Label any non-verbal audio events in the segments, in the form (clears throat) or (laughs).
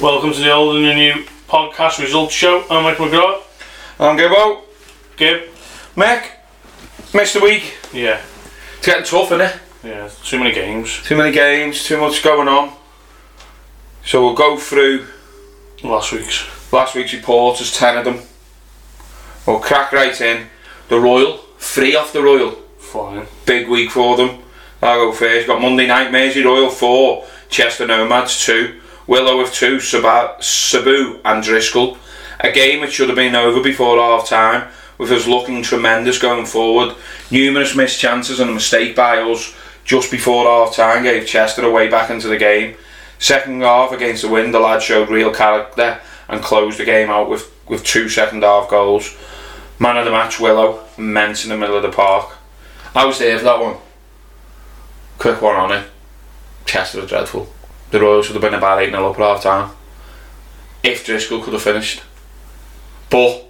Welcome to the old and the new podcast results show. I'm Mike McGraw. I'm Gibbo. Gib. Mick, missed a week. Yeah, It's getting tough, isn't it? yeah, too many games. Too many games, too much going on. So we'll go through Last week's. last week's report, there's 10 of them. We'll crack right in. The Royal, three off the Royal. Fine. Big week for them. I'll go first. Got Monday night, Mersey Royal 4, Chester Nomads 2, Willow with 2, Saba- Sabu and Driscoll. A game that should have been over before half time, with us looking tremendous going forward. Numerous missed chances and a mistake by us just before half time gave Chester a way back into the game. Second half against the wind, the lads showed real character and closed the game out with, with two second half goals. Man of the match, Willow, immense in the middle of the park. I was there for that one. Quick one on it. Chester was dreadful. The Royals should have been about 8 0 up at half time. If Driscoll could have finished. But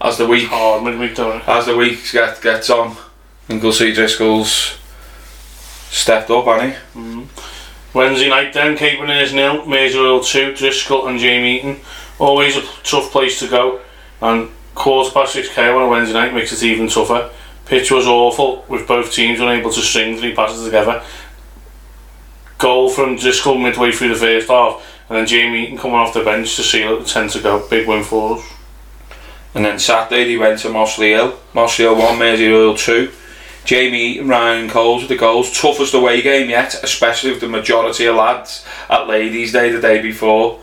as the week oh, midweek, don't as the week get, gets on, and we'll see Driscoll's stepped up, hasn't he? Mm-hmm. Wednesday night then, Capering is nil, Major Oil 2, Driscoll and Jamie Eaton. Always a tough place to go, and quarter past 6k on a Wednesday night makes it even tougher. Pitch was awful, with both teams unable to string three passes together. Goal from Driscoll midway through the first half, and then Jamie Eaton coming off the bench to seal it with 10 to go. Big win for us. And then Saturday they went to Mossley Hill. Mossley Hill 1, Mersey Royal 2. Jamie Ryan Coles with the goals. Toughest away game yet, especially with the majority of lads at Ladies' Day the day before.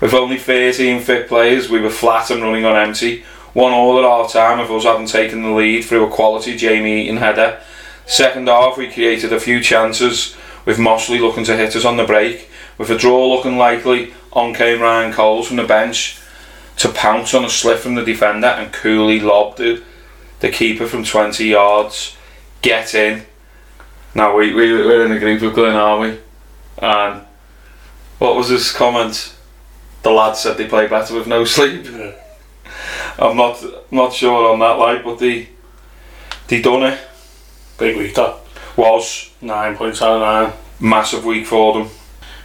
With only 13 fit players, we were flat and running on empty. One all at half time of us having taken the lead through a quality Jamie Eaton header. Second half, we created a few chances with Mossley looking to hit us on the break. With a draw looking likely, on came Ryan Coles from the bench to pounce on a slip from the defender and coolly lobbed it, the keeper from 20 yards. Get in. Now we, we, we're in a group of Glen, aren't we? And what was his comment? The lad said they play better with no sleep. Yeah. (laughs) I'm not not sure on that, like, but they, they done it. Big week, that. Was 9 points out of 9. massive week for them.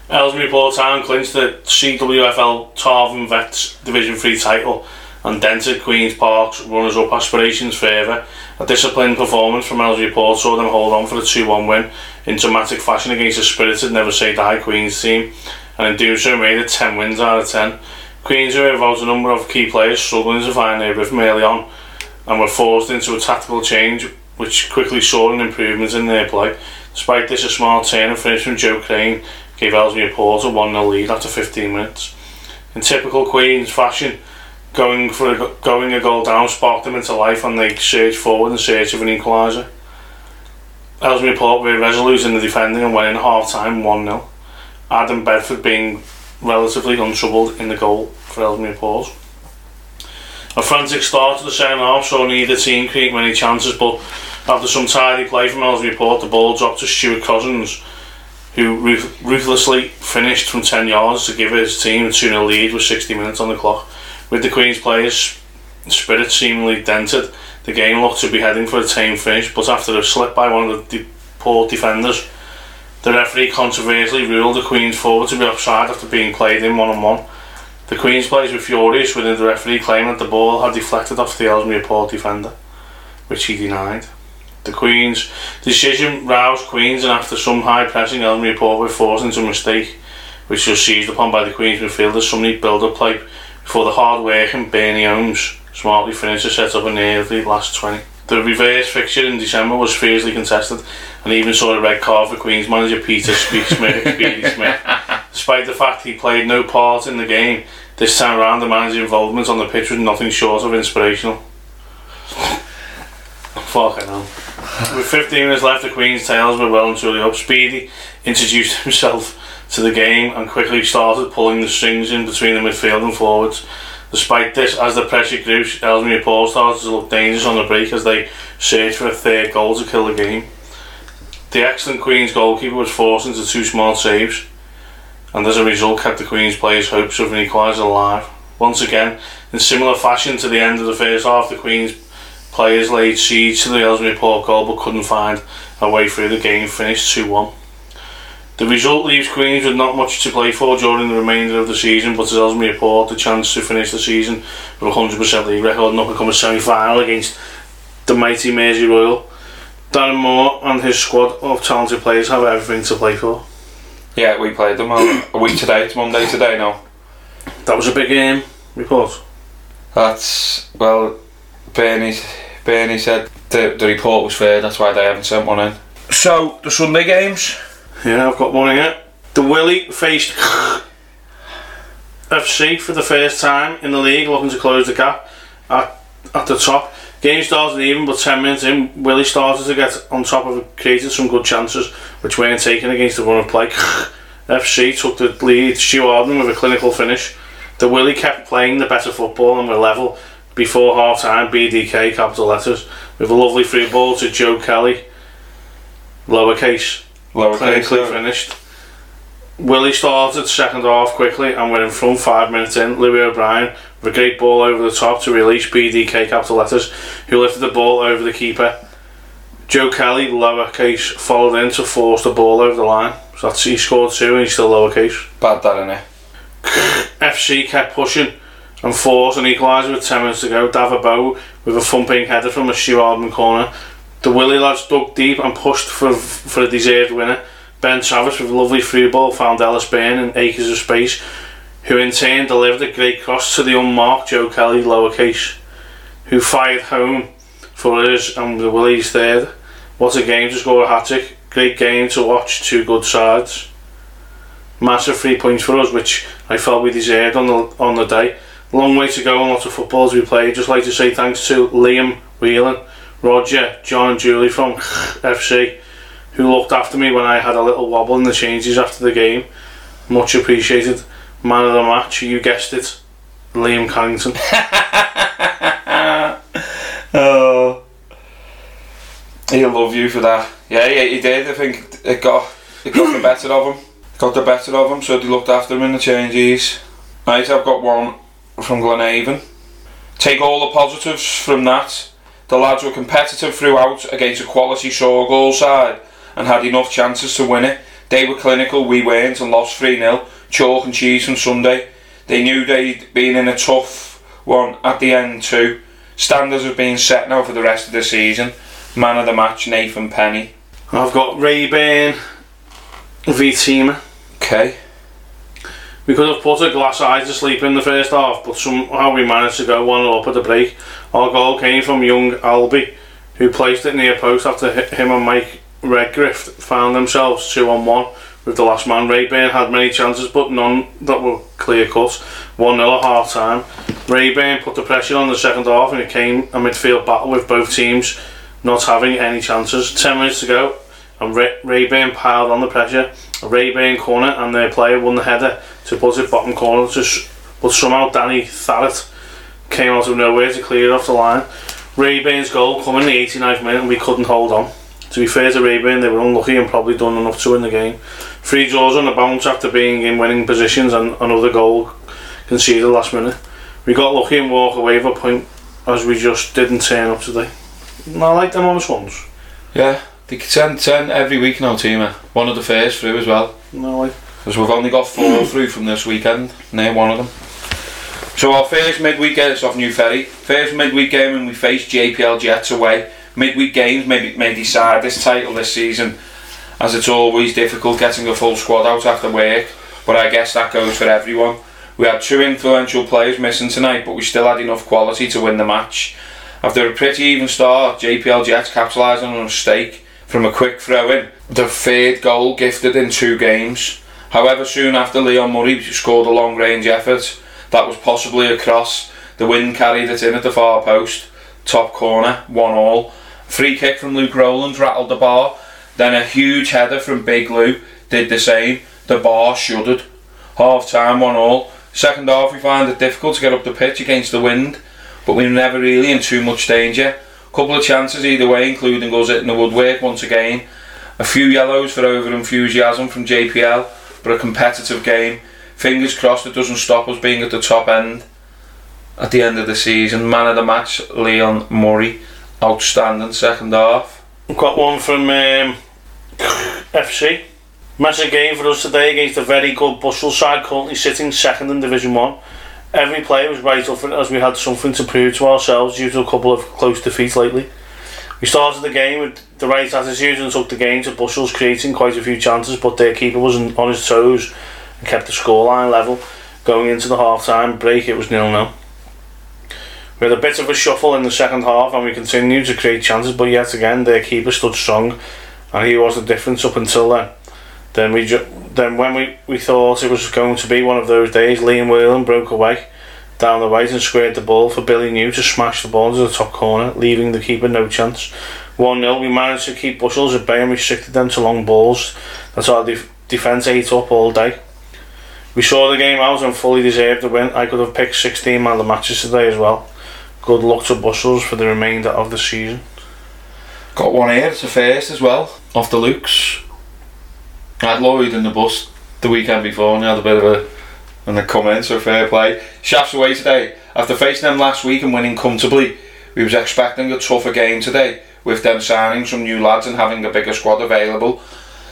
Ellesmere Port Town clinched the CWFL Tarvin Vets Division 3 title and dented Queen's Park's runners up aspirations further. A disciplined performance from Ellesmere Port saw them hold on for the 2 1 win in dramatic fashion against a spirited Never Say Die Queen's team, and in doing so made it 10 wins out of 10. Queens were a number of key players struggling to find their rhythm early on and were forced into a tactical change which quickly saw an improvement in their play. Despite this, a smart turn and finish from Joe Crane gave Ellesmere Port a 1 0 lead after 15 minutes. In typical Queen's fashion, going for a, going a goal down sparked them into life and they surged forward in search of an equaliser. Ellesmere Port were resolute in the defending and went in half time 1 0. Adam Bedford being relatively untroubled in the goal for Ellesmere Port. A frantic start to the second half saw neither team create many chances, but after some tidy play from Ellesmere Port, the ball dropped to Stuart Cousins, who ruth- ruthlessly finished from 10 yards to give his team a 2 0 lead with 60 minutes on the clock. With the Queen's players' spirit seemingly dented, the game looked to be heading for a tame finish, but after a slip by one of the de- defenders, the referee controversially ruled the Queen's forward to be offside after being played in one on one. The Queen's players were furious with the referee claiming that the ball had deflected off the Ellesmere Port defender, which he denied. The Queen's decision roused Queens and after some high pressing Ellesmere Port were forced into a mistake which was seized upon by the Queen's midfielders. Some neat build-up play before the hard-working Bernie Holmes smartly finished a set-up in the last 20. The reverse fixture in December was fiercely contested and even saw a red card for Queen's manager Peter Smith, Speedy Smith. (laughs) Despite the fact he played no part in the game, this time around the manager's involvement on the pitch was nothing short of inspirational. Fucking hell. With 15 minutes left, the Queen's tails were well and truly up. Speedy introduced himself to the game and quickly started pulling the strings in between the midfield and forwards. Despite this, as the pressure grew, Ellesmere Port started to look dangerous on the break as they searched for a third goal to kill the game. The excellent Queen's goalkeeper was forced into two small saves, and as a result kept the Queen's players' hopes of an equaliser alive. Once again, in similar fashion to the end of the first half, the Queen's players laid siege to the Ellesmere Port goal but couldn't find a way through the game, finished 2 1. The result leaves Queens with not much to play for during the remainder of the season, but it Ellesmere Port the chance to finish the season with a 100% league record and not become a semi-final against the mighty Mersey Royal. Darren Moore and his squad of talented players have everything to play for. Yeah, we played them on a week today. It's Monday today now. That was a big game report. That's well, Bernie. Bernie said the the report was fair. That's why they haven't sent one in. So the Sunday games. Yeah, I've got one here. The Willie faced FC for the first time in the league, looking to close the gap at, at the top. Game started even, but 10 minutes in, Willie started to get on top of it, created some good chances, which weren't taken against the run of play. (laughs) FC took the lead, Stu Arden with a clinical finish. The Willie kept playing the better football and were level before half time, BDK, capital letters, with a lovely free ball to Joe Kelly, lowercase, Lowercase. clinically finished. Willie started second half quickly and were in front five minutes in. Louis O'Brien a great ball over the top to release BDK capital letters, who lifted the ball over the keeper. Joe Kelly, lowercase, followed in to force the ball over the line. So that's he scored two and he's still lowercase. Bad that innit? (coughs) FC kept pushing and forced an equaliser with 10 minutes to go. Davabo with a thumping header from a Stu Hardman corner. The Willie lads dug deep and pushed for for a deserved winner. Ben Travis with a lovely free ball found Ellis Bain in acres of space, who in turn delivered a great cross to the unmarked Joe Kelly lowercase, who fired home for us and the Willie's third. What a game to score a hat trick. Great game to watch two good sides. Massive three points for us, which I felt we deserved on the on the day. Long way to go and lots of footballs we played. Just like to say thanks to Liam Whelan, Roger, John and Julie from (sighs) FC, who looked after me when I had a little wobble in the changes after the game. Much appreciated. Man of the match, you guessed it, Liam Carrington. (laughs) Oh. He'll love you for that. Yeah, yeah, he did. I think it got it got the better of him. Got the better of him, so they looked after him in the changes. Right, I've got one from Glenhaven. Take all the positives from that. The lads were competitive throughout against a quality shore goal side and had enough chances to win it. They were clinical, we weren't, and lost 3 0. Chalk and cheese from Sunday. They knew they'd been in a tough one at the end too. Standards have been set now for the rest of the season. Man of the match, Nathan Penny. I've got Rayburn v Teamer. Okay. We could have put a glass eye to sleep in the first half, but somehow we managed to go 1 up at the break. Our goal came from young Albie, who placed it near post after him and Mike Redgrift found themselves 2 on 1 with the last man. Rayburn had many chances, but none that were clear cut. 1 0 at half time. Rayburn put the pressure on the second half, and it came a midfield battle with both teams not having any chances. 10 minutes to go, and Ray- Rayburn piled on the pressure. A Rayburn corner, and their player won the header to put it bottom corner. To s- but somehow Danny Tharrett came out of nowhere to clear it off the line. Rayburn's goal coming in the 89th minute, and we couldn't hold on. To be fair to Rayburn, they were unlucky and probably done enough to win the game. Three draws on the bounce after being in winning positions, and another goal conceded last minute. We got lucky and walk away with a point, as we just didn't turn up today. And I like them on the Swans. Yeah, they turn, 10 every week now, teamer. One of the first through as well. No, like Because we've only got four (clears throat) through from this weekend. Name one of them. So our first midweek game is off New Ferry. First midweek game and we face JPL Jets away. Midweek games may, may decide this title this season as it's always difficult getting a full squad out after work. But I guess that goes for everyone. We had two influential players missing tonight but we still had enough quality to win the match. After a pretty even start, JPL Jets capitalised on a mistake from a quick throw in. The third goal gifted in two games. However, soon after Leon Murray scored a long range effort that was possibly a cross, the wind carried it in at the far post, top corner, one all. Free kick from Luke Rowland rattled the bar, then a huge header from Big Lou did the same. The bar shuddered. Half time, one all. Second half, we found it difficult to get up the pitch against the wind, but we were never really in too much danger. Couple of chances either way, including us hitting the woodwork once again. A few yellows for over enthusiasm from JPL, but a competitive game. Fingers crossed it doesn't stop us being at the top end at the end of the season. Man of the match, Leon Murray. Outstanding second half. Got one from um, FC. Massive game for us today against a very good Bushel side currently sitting second in Division 1. Every player was right up as we had something to prove to ourselves due to a couple of close defeats lately. We started the game with the right attitude and took the game to Bushells creating quite a few chances but their keeper was on his toes and kept the scoreline level. Going into the half time break it was nil nil. We had a bit of a shuffle in the second half and we continued to create chances but yet again their keeper stood strong and he was the difference up until then. Then we ju- then when we, we thought it was going to be one of those days, Liam Whelan broke away down the right and squared the ball for Billy New to smash the ball into the top corner, leaving the keeper no chance. 1 0, we managed to keep Bushells at bay and restricted them to long balls. That's our def- defence ate up all day. We saw the game out and fully deserved the win. I could have picked 16 man the matches today as well. Good luck to Bushells for the remainder of the season. Got one here, it's a first as well, off the Lukes. I had Lloyd in the bus the weekend before and he had a bit of a and the comments are fair play. Shafts away today. After facing them last week and winning comfortably, we was expecting a tougher game today with them signing some new lads and having a bigger squad available.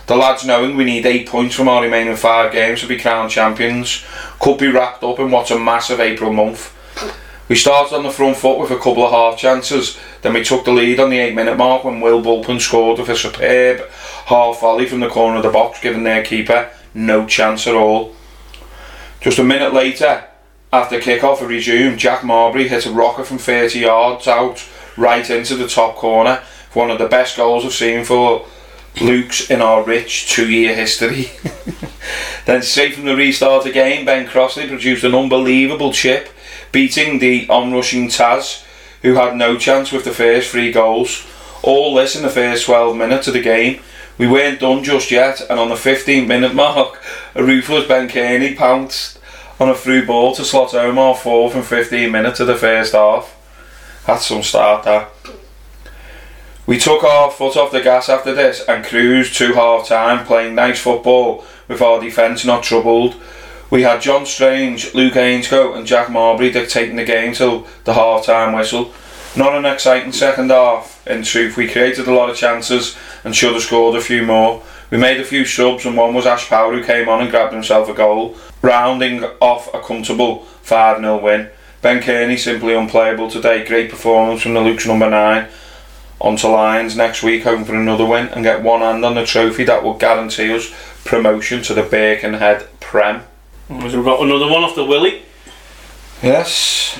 The lads knowing we need 8 points from our remaining 5 games to be crowned champions could be wrapped up in what's a massive April month. We started on the front foot with a couple of half chances, then we took the lead on the 8 minute mark when Will Bulpin scored with a superb half volley from the corner of the box, giving their keeper no chance at all. Just a minute later, after kick-off had resumed, Jack Marbury hit a rocker from 30 yards out right into the top corner one of the best goals I've seen for Luke's in our rich two-year history. (laughs) then straight from the restart again, Ben Crossley produced an unbelievable chip, beating the onrushing Taz, who had no chance with the first three goals. All this in the first 12 minutes of the game. We weren't done just yet, and on the 15 minute mark, a ruthless Ben Kearney pounced on a through ball to slot our fourth and 15 minutes of the first half. That's some start that. We took our foot off the gas after this and cruised to half time playing nice football with our defence not troubled. We had John Strange, Luke Ainscote and Jack Marbury dictating the game till the half time whistle. Not an exciting second half, in truth. We created a lot of chances and should have scored a few more. We made a few subs and one was Ash Power who came on and grabbed himself a goal, rounding off a comfortable 5 0 win. Ben Kearney simply unplayable today. Great performance from the Luke's number 9. On to Lions next week, hoping for another win and get one hand on the trophy that will guarantee us promotion to the Birkenhead Prem. So we've got another one off the Willie. Yes.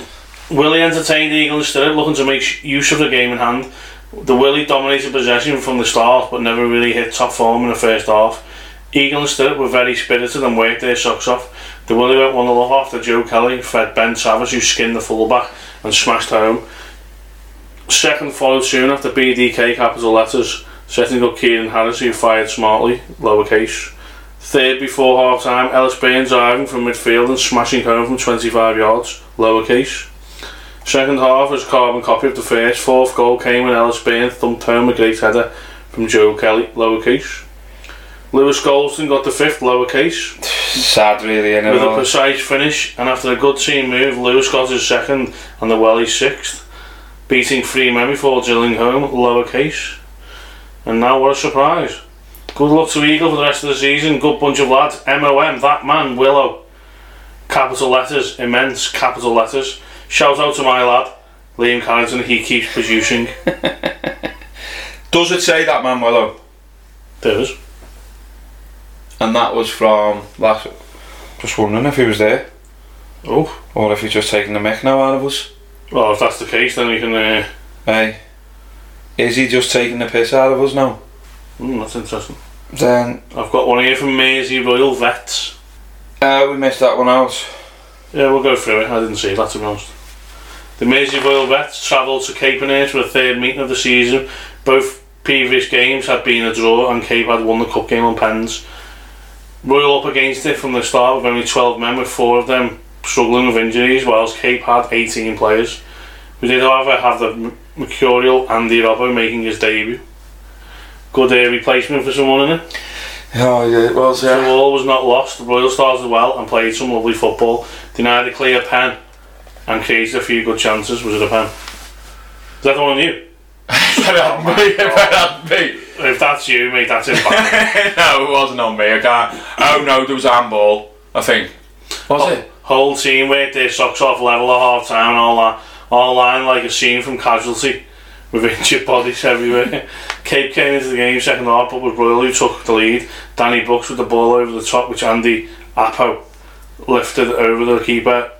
Willie entertained Eagle instead, looking to make use of the game in hand. The Willie dominated possession from the start, but never really hit top form in the first half. Eagle and Stirrup were very spirited and worked their socks off. The Willie went 1 0 after Joe Kelly fed Ben Savage, who skinned the fullback and smashed home. Second followed soon after BDK capital letters, setting up Kieran Harris, who fired smartly, lowercase. Third before half time, Ellis driving from midfield and smashing home from 25 yards, lowercase. Second half was carbon copy of the first. Fourth goal came when Ellis Bain thumped home a great header from Joe Kelly, lowercase. Lewis Goldston got the fifth, lowercase. Sad, really, With a precise finish, and after a good team move, Lewis got his second and the Welly sixth, beating three men before drilling home, lowercase. And now, what a surprise! Good luck to Eagle for the rest of the season. Good bunch of lads. MOM, that man, Willow. Capital letters, immense capital letters. Shout out to my lad, Liam Carrington, he keeps producing. (laughs) Does it say that man Willow? Does. And that was from last. Just wondering if he was there, Oh, or if he's just taking the mick now out of us. well, if that's the case, then we can. Uh, Hey, is he just taking the piss out of us now? Mm, that's interesting. Then I've got one here from Mersey Royal Vets. uh, we missed that one out. Yeah, we'll go through it. I didn't see that to be honest. The Mersey Royal Vets travelled to Cape Capenhurst for the third meeting of the season. Both previous games had been a draw and Cape had won the cup game on pens. Royal up against it from the start with only 12 men with four of them struggling with injuries whilst Cape had 18 players. We did however have the mercurial Andy Robbo making his debut. Good uh, replacement for someone in it. Oh yeah, it was So all was not lost. The Royal Stars as well and played some lovely football. Denied a clear pen and created a few good chances. Was it a pen? Is that the one on you? If it hadn't been, if it hadn't been, If that's you, mate, that's embarrassing. (laughs) no, it wasn't on me. I can't. Oh no, there was handball. I think. Was it? Whole team with their socks off level at half time, all that, all line like a scene from Casualty, with injured bodies everywhere. Cape came into the game second half, but was Royal who took the lead. Danny Bucks with the ball over the top, which Andy Appo lifted over the keeper.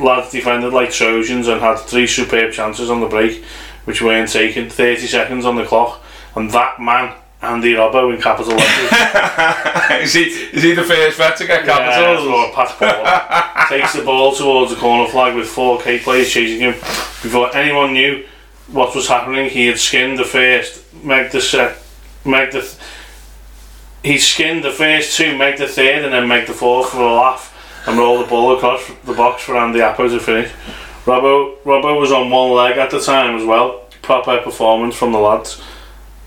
Lads defended like Trojans and had three superb chances on the break, which weren't taken. 30 seconds on the clock, and that man, Andy Robbo in capital letters. (laughs) is he? Is he the first vet to get Yeah, capitals? or Pat Ball (laughs) takes the ball towards the corner flag with four Cape players chasing him. Before anyone knew what was happening, he had skinned the first, Meg the set, Meg the. Th- he skinned the first two, Meg the third, and then Meg the fourth for a laugh, and rolled the ball across the box for Andy Appo to finish. Robbo, Robbo was on one leg at the time as well. Proper performance from the lads.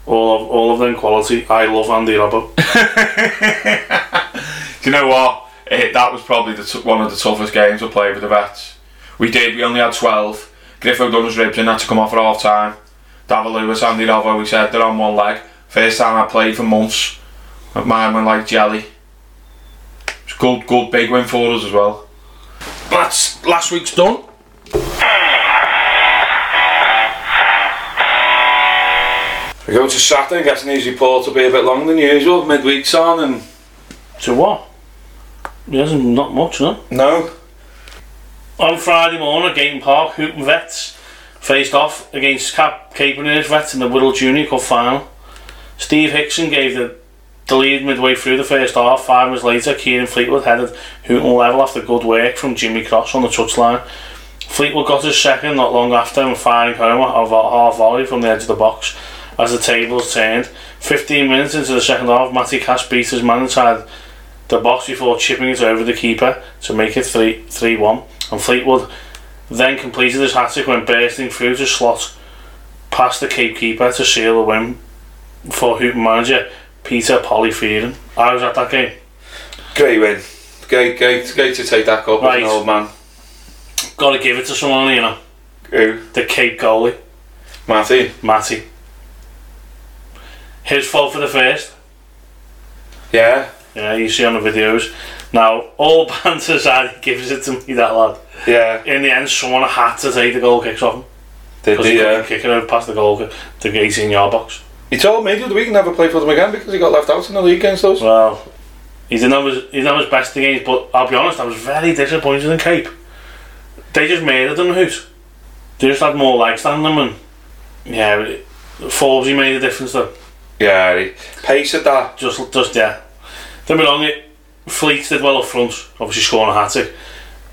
All of all of them quality. I love Andy Robbo. (laughs) Do you know what? It, that was probably the t- one of the toughest games we played with the vets. We did. We only had twelve. Griffo done his ribs and had to come off at half time. Davor Lewis, Andy Robbo, we said they're on one leg. First time I played for months. Mine went like jelly. It's a good, good big win for us as well. That's last week's done. We go to Saturday, guessing these reports will be a bit longer than usual. Midweek's on and To what? There's not much, no? no. On Friday morning at Gayton Park, Hooton Vets faced off against Cap Capenhurst Vets in the Whittle Junior Cup final. Steve Hickson gave the, the lead midway through the first half. Five minutes later, Kieran Fleetwood headed Hooton level after good work from Jimmy Cross on the touchline. Fleetwood got his second not long after and firing home of a half volley from the edge of the box as the tables turned. 15 minutes into the second half, Matty Cash beat his man inside the box before chipping it over the keeper to make it 3 3 1. And Fleetwood then completed his hat trick when bursting through to slot past the Cape keeper to seal the win for Hooton manager Peter Polyfearon. I was at that game. Great win. Great, great, great to take that cup as Right. an old man. Got to give it to someone, you know. Who? The Cape goalie, Matty. Matty. His fault for the first. Yeah. Yeah, you see on the videos. Now, all (laughs) banter aside, he gives it to me, that lad. Yeah. In the end, someone had to take the goal kicks off him. Did Because he? he Yeah. couldn't kick it over past the goal, kick- the 18 yard box. He told me the other week never play for them again because he got left out in the league against us. Well, he didn't have his, he didn't have his best games, but I'll be honest, I was very disappointed in Cape. They just made it in them, Hoot. They just had more legs than them, and yeah, it- Forbesy made a difference though. Yeah, he pace at that. Just, just yeah. Don't be wrong, Fleet did well up front, obviously scoring a hat-trick.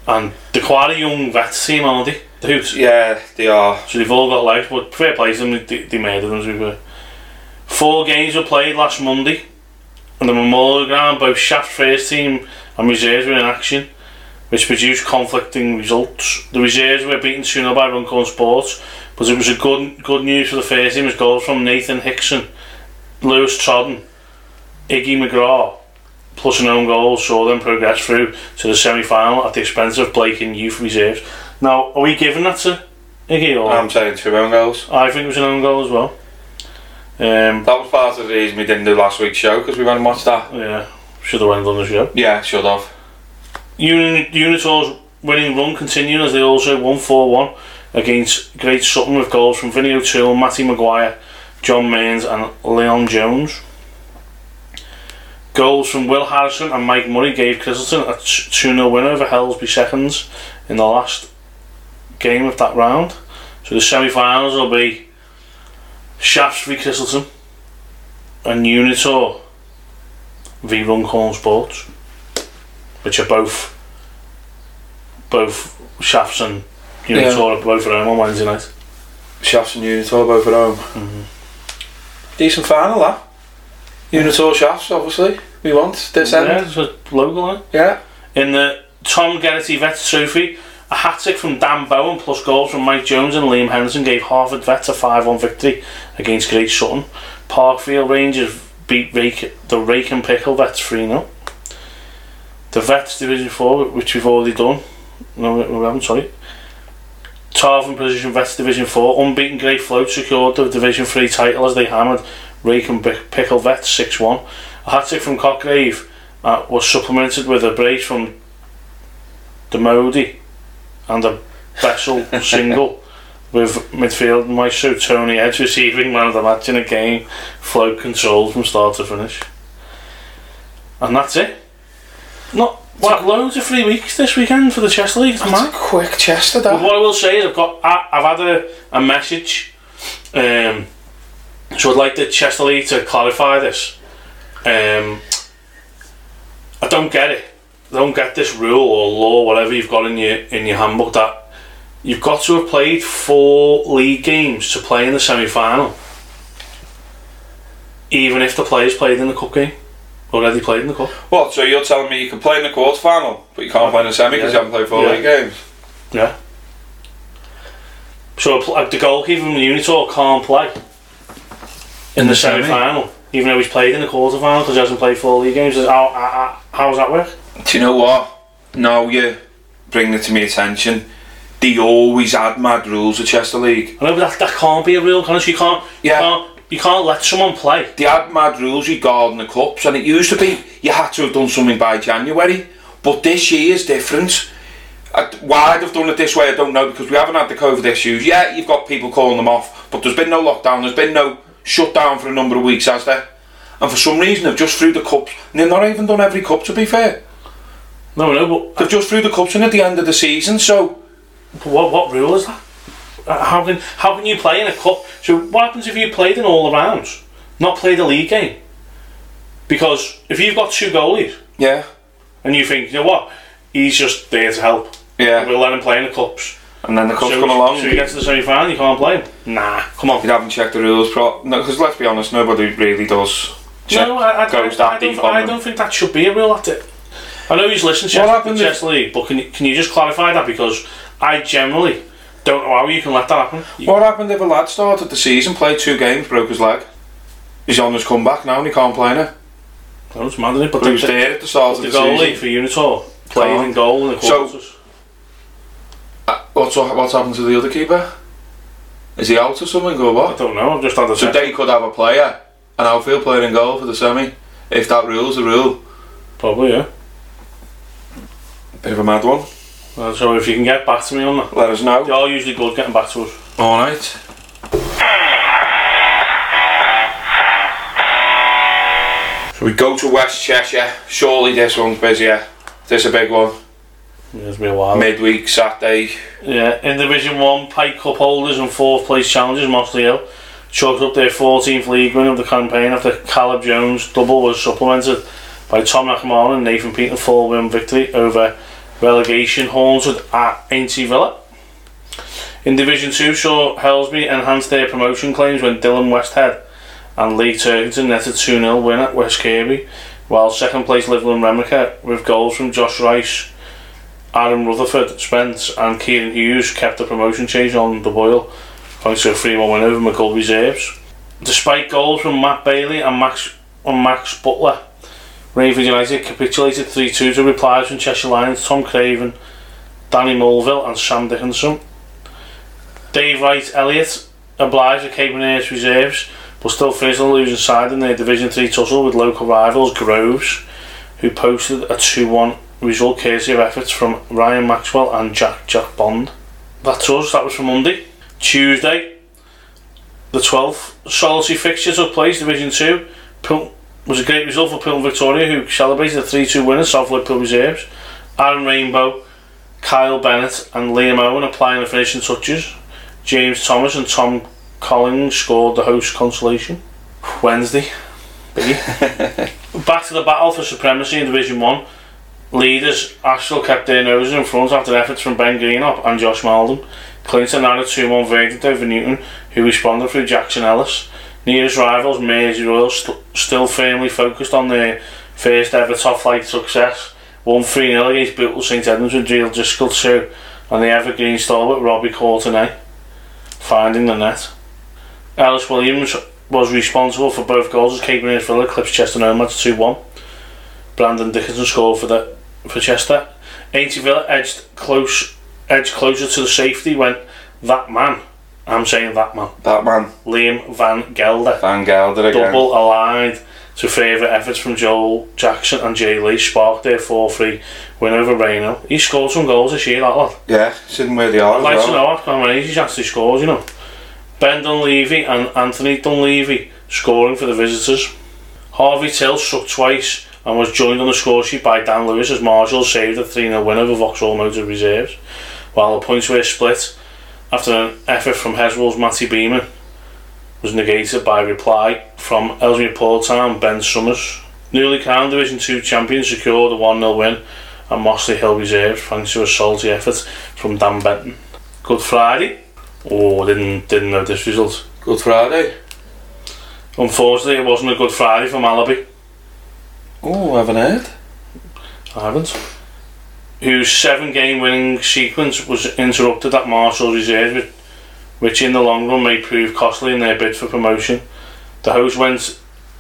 And they're quite a young vet team, aren't they? The Hoots? Yeah, they are. So they've all got legs, but fair play to them, they, they made them, to be Four games were played last Monday. And the Memorial Ground, both Shaft first team and reserves were in action, which produced conflicting results. The reserves were beaten 2 by Runcorn Sports, but it was a good good news for the first team as goals from Nathan Hickson, Lewis Trodden, Iggy McGraw, plus an own goal saw them progress through to the semi final at the expense of Blake and youth reserves. Now, are we giving that to Iggy or? I'm saying two own goals. I think it was an own goal as well. Um, That was part of the reason we didn't do last week's show because we went and watched that. yeah, should have went on the show. Yeah, should have. Uni- Unitor's winning run continued as they also won 4 1 against Great Sutton with goals from Vinny O'Toole, Matty Maguire, John Mains, and Leon Jones. Goals from Will Harrison and Mike Murray gave Christleton a 2 0 win over Helsby seconds in the last game of that round. So the semi finals will be Shafts v Christleton and Unitor v Runcorn Sports, which are both both Shafts and Unitor are both at home on Wednesday night. Shafts and Unitor both at home. Mm-hmm. Decent final, that. Unitor Shafts, obviously. We want this Yeah, end. it's a local line. Yeah. In the Tom Geraghty Vets Trophy, a hat trick from Dan Bowen plus goals from Mike Jones and Liam Henderson gave Harvard Vets a 5 1 victory against Great Sutton. Parkfield Rangers beat Rake, the Rake and Pickle Vets 3 0. The Vets Division 4, which we've already done. No, we haven't, sorry. Tarvin Position Vets Division 4, unbeaten Great Float secured the Division 3 title as they hammered Rake and Pickle Vet 6 1. A hat trick from Cockgrave uh, was supplemented with a brace from Demodi and a Bessel (laughs) single with midfield maestro Tony Edge receiving man of the match in a game, flow control from start to finish. And that's it. Not what, loads of free weeks this weekend for the Chess League. It's mad. quick Chester But that. what I will say is I've got I, I've had a, a message um, so I'd like the Chester League to clarify this um, I don't get it I don't get this rule or law whatever you've got in your in your handbook that you've got to have played four league games to play in the semi-final even if the players played in the cup game already played in the cup What? So you're telling me you can play in the quarter final, but you can't play in the semi because Yeah. you haven't played four Yeah. league games? Yeah. So the goalkeeper from the Unitor can't play in, In the, the semi? semi-final, even though he's played in the quarter-final because he hasn't played four league games. How, how, how does that work? Do you know what? Now you bring it to my attention. They always add mad rules at Chester League. I know, but that, that can't be a real kind You can't. Yeah. You can't. You can't let someone play. They add mad rules regarding the cups, and it used to be you had to have done something by January, but this year is different. Why they've done it this way, I don't know because we haven't had the COVID issues. Yeah, you've got people calling them off, but there's been no lockdown. There's been no shutdown for a number of weeks, has there? And for some reason, they've just threw the cups. And they've not even done every cup, to be fair. No, no, but, They've just threw the cups in at the end of the season. So what what rule is that? How can how can you play in a cup? So what happens if you played in all the rounds, not played a league game? Because if you've got two goalies yeah, and you think, you know what, he's just there to help. yeah. We'll let him play in the cups. And then the so, come along. So you get to the semi final, you can't play him. Nah, come on. You haven't checked the rules, pro- no, because let's be honest, nobody really does. Check, no, I, I, goes I, I, don't, on I don't think that should be a rule. That's it. I know he's listening to What Chess, happened if- League, but can you, can you just clarify that? Because I generally don't know how you can let that happen. You- What happened if a lad started the season, played two games, broke his leg? He's on his comeback now and he can't play now. No, it's mad, isn't it? But But he was the, the, there at the start of the the goalie season. for Unitor played Can't. in goal in the So- quarters. Uh, What's, what's happened to the other keeper? Is he out or something or what? I don't know. I've just had a So check. they could have a player, an outfield player in goal for the semi, if that rule's the rule. Probably, yeah. Bit of a mad one. Uh, so if you can get back to me on that. Let us know. They are usually good getting back to us. Alright. So we go to West Cheshire. Surely this one's busier. This is a big one. Yeah, It's been a while. Midweek Saturday. Yeah, in Division 1, Pyke Cup holders and 4th place challengers, Mossley Hill, chalked up their 14th league win of the campaign after Caleb Jones' double was supplemented by Tom McMahon and Nathan Peter full win victory over relegation haunted at Aintree Villa. In Division 2 saw Helsby enhanced their promotion claims when Dylan Westhead and Lee Turkington netted 2-0 win at West Kirby, while second place Liverland Remica with goals from Josh Rice Adam Rutherford, Spence and Kieran Hughes kept the promotion change on the boil thanks to a 3-1 win over Maghull Reserves. Despite goals from Matt Bailey and Max and Max Butler, Raven United capitulated 3-2 to replies from Cheshire Lions, Tom Craven, Danny Mulville and Sam Dickinson. Dave Wright Elliott obliged the Cape Earth Reserves but still finished on the losing side in their Division 3 tussle with local rivals Groves who posted a 2-1 result courtesy of efforts from Ryan Maxwell and Jack Jack Bond. That's us, that was for Monday. Tuesday, the 12th, solitary fixture took place, Division 2. Pil- was a great result for Pilton Victoria, who celebrated a 3 2 win at South Liverpool Reserves. Aaron Rainbow, Kyle Bennett, and Liam Owen applying the finishing touches. James Thomas and Tom Collins scored the host consolation. Wednesday. (laughs) Back to the battle for supremacy in Division 1. Leaders Ashville kept their noses in front after efforts from Ben Greenup and Josh Maldon. Clinton had a 2 1 verdict over Newton, who responded through Jackson Ellis. Nearest rivals, Mersey Royal, st- still firmly focused on their first ever top flight success. 1 3 0 against Bootle St Edmunds with Dreal Driscoll 2 and the evergreen stalwart Robbie Courtenay finding the net. Ellis Williams was responsible for both goals as Cape Villa clips Chester Nomads 2 1. Brandon Dickinson scored for the for Chester. Aintree Villa edged close edged closer to the safety when that man I'm saying that man. That man, Liam Van Gelder. Van Gelder again. Double allied to favour efforts from Joel Jackson and Jay Lee sparked their 4-3 win over Reno. He scored some goals this year, that lad. Yeah, sitting where they are I'd like as to well. know how many he's actually scored, you know. Ben Dunleavy and Anthony Dunleavy scoring for the visitors. Harvey Till struck twice and was joined on the score sheet by Dan Lewis as Marshall saved a 3 0 win over Vauxhall Motor Reserves, while the points were split after an effort from Heswall's Matty Beeman was negated by a reply from Ellesmere Port Town Ben Summers. Newly crowned Division 2 champions secured a 1 0 win at Mossley Hill Reserves thanks to a salty effort from Dan Benton. Good Friday. Oh, didn't didn't know this result. Good Friday. Unfortunately, it wasn't a good Friday for Mallaby. Oh, I haven't heard. I haven't. Whose seven game winning sequence was interrupted at Marshall Reserve, which- which in the long run may prove costly in their bid for promotion. The host went